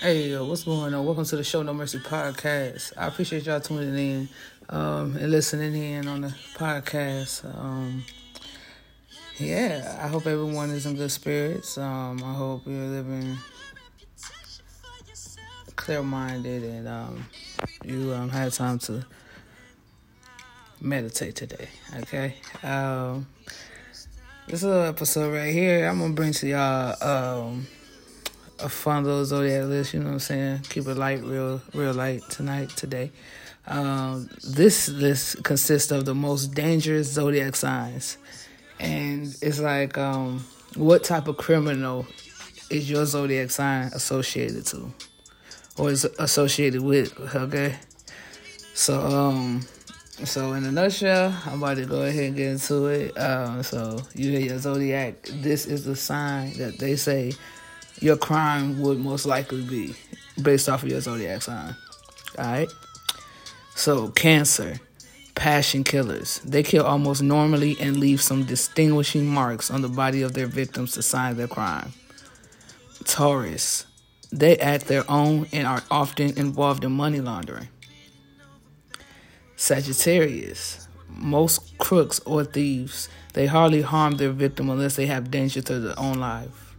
Hey, yo, what's going on? Welcome to the Show No Mercy podcast. I appreciate y'all tuning in um, and listening in on the podcast. Um, yeah, I hope everyone is in good spirits. Um, I hope you're living clear minded and um, you um, had time to meditate today. Okay. Um, this little episode right here, I'm gonna bring to y'all a fun little zodiac list. You know what I'm saying? Keep it light, real, real light tonight, today. Um, this list consists of the most dangerous zodiac signs, and it's like, um, what type of criminal is your zodiac sign associated to, or is associated with? Okay, so um, so in a nutshell, I'm about to go ahead and get into it. Um, so you hear your zodiac. This is the sign that they say your crime would most likely be based off of your zodiac sign. All right. So Cancer, passion killers. They kill almost normally and leave some distinguishing marks on the body of their victims to sign their crime. Taurus, they act their own and are often involved in money laundering. Sagittarius. Most crooks or thieves, they hardly harm their victim unless they have danger to their own life.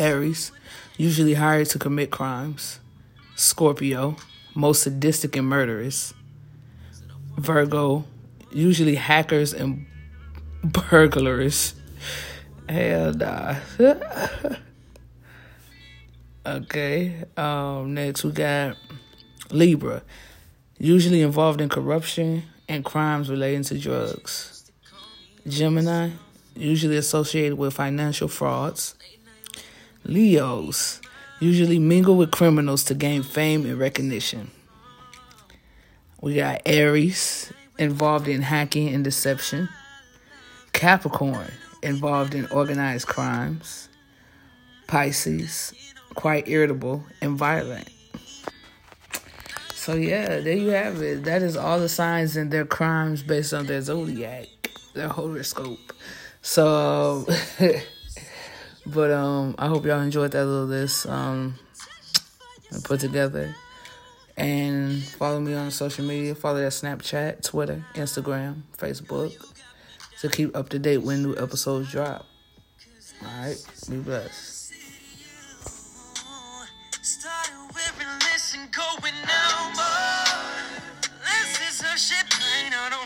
Aries, usually hired to commit crimes. Scorpio, most sadistic and murderous. Virgo, usually hackers and burglars. Hell nah. okay. Um, next we got Libra usually involved in corruption and crimes relating to drugs. Gemini, usually associated with financial frauds. Leos, usually mingle with criminals to gain fame and recognition. We got Aries, involved in hacking and deception. Capricorn, involved in organized crimes. Pisces, quite irritable and violent. So yeah, there you have it. That is all the signs and their crimes based on their zodiac, their horoscope. So, but um, I hope y'all enjoyed that little list um put together. And follow me on social media. Follow that Snapchat, Twitter, Instagram, Facebook to keep up to date when new episodes drop. All right, be blessed.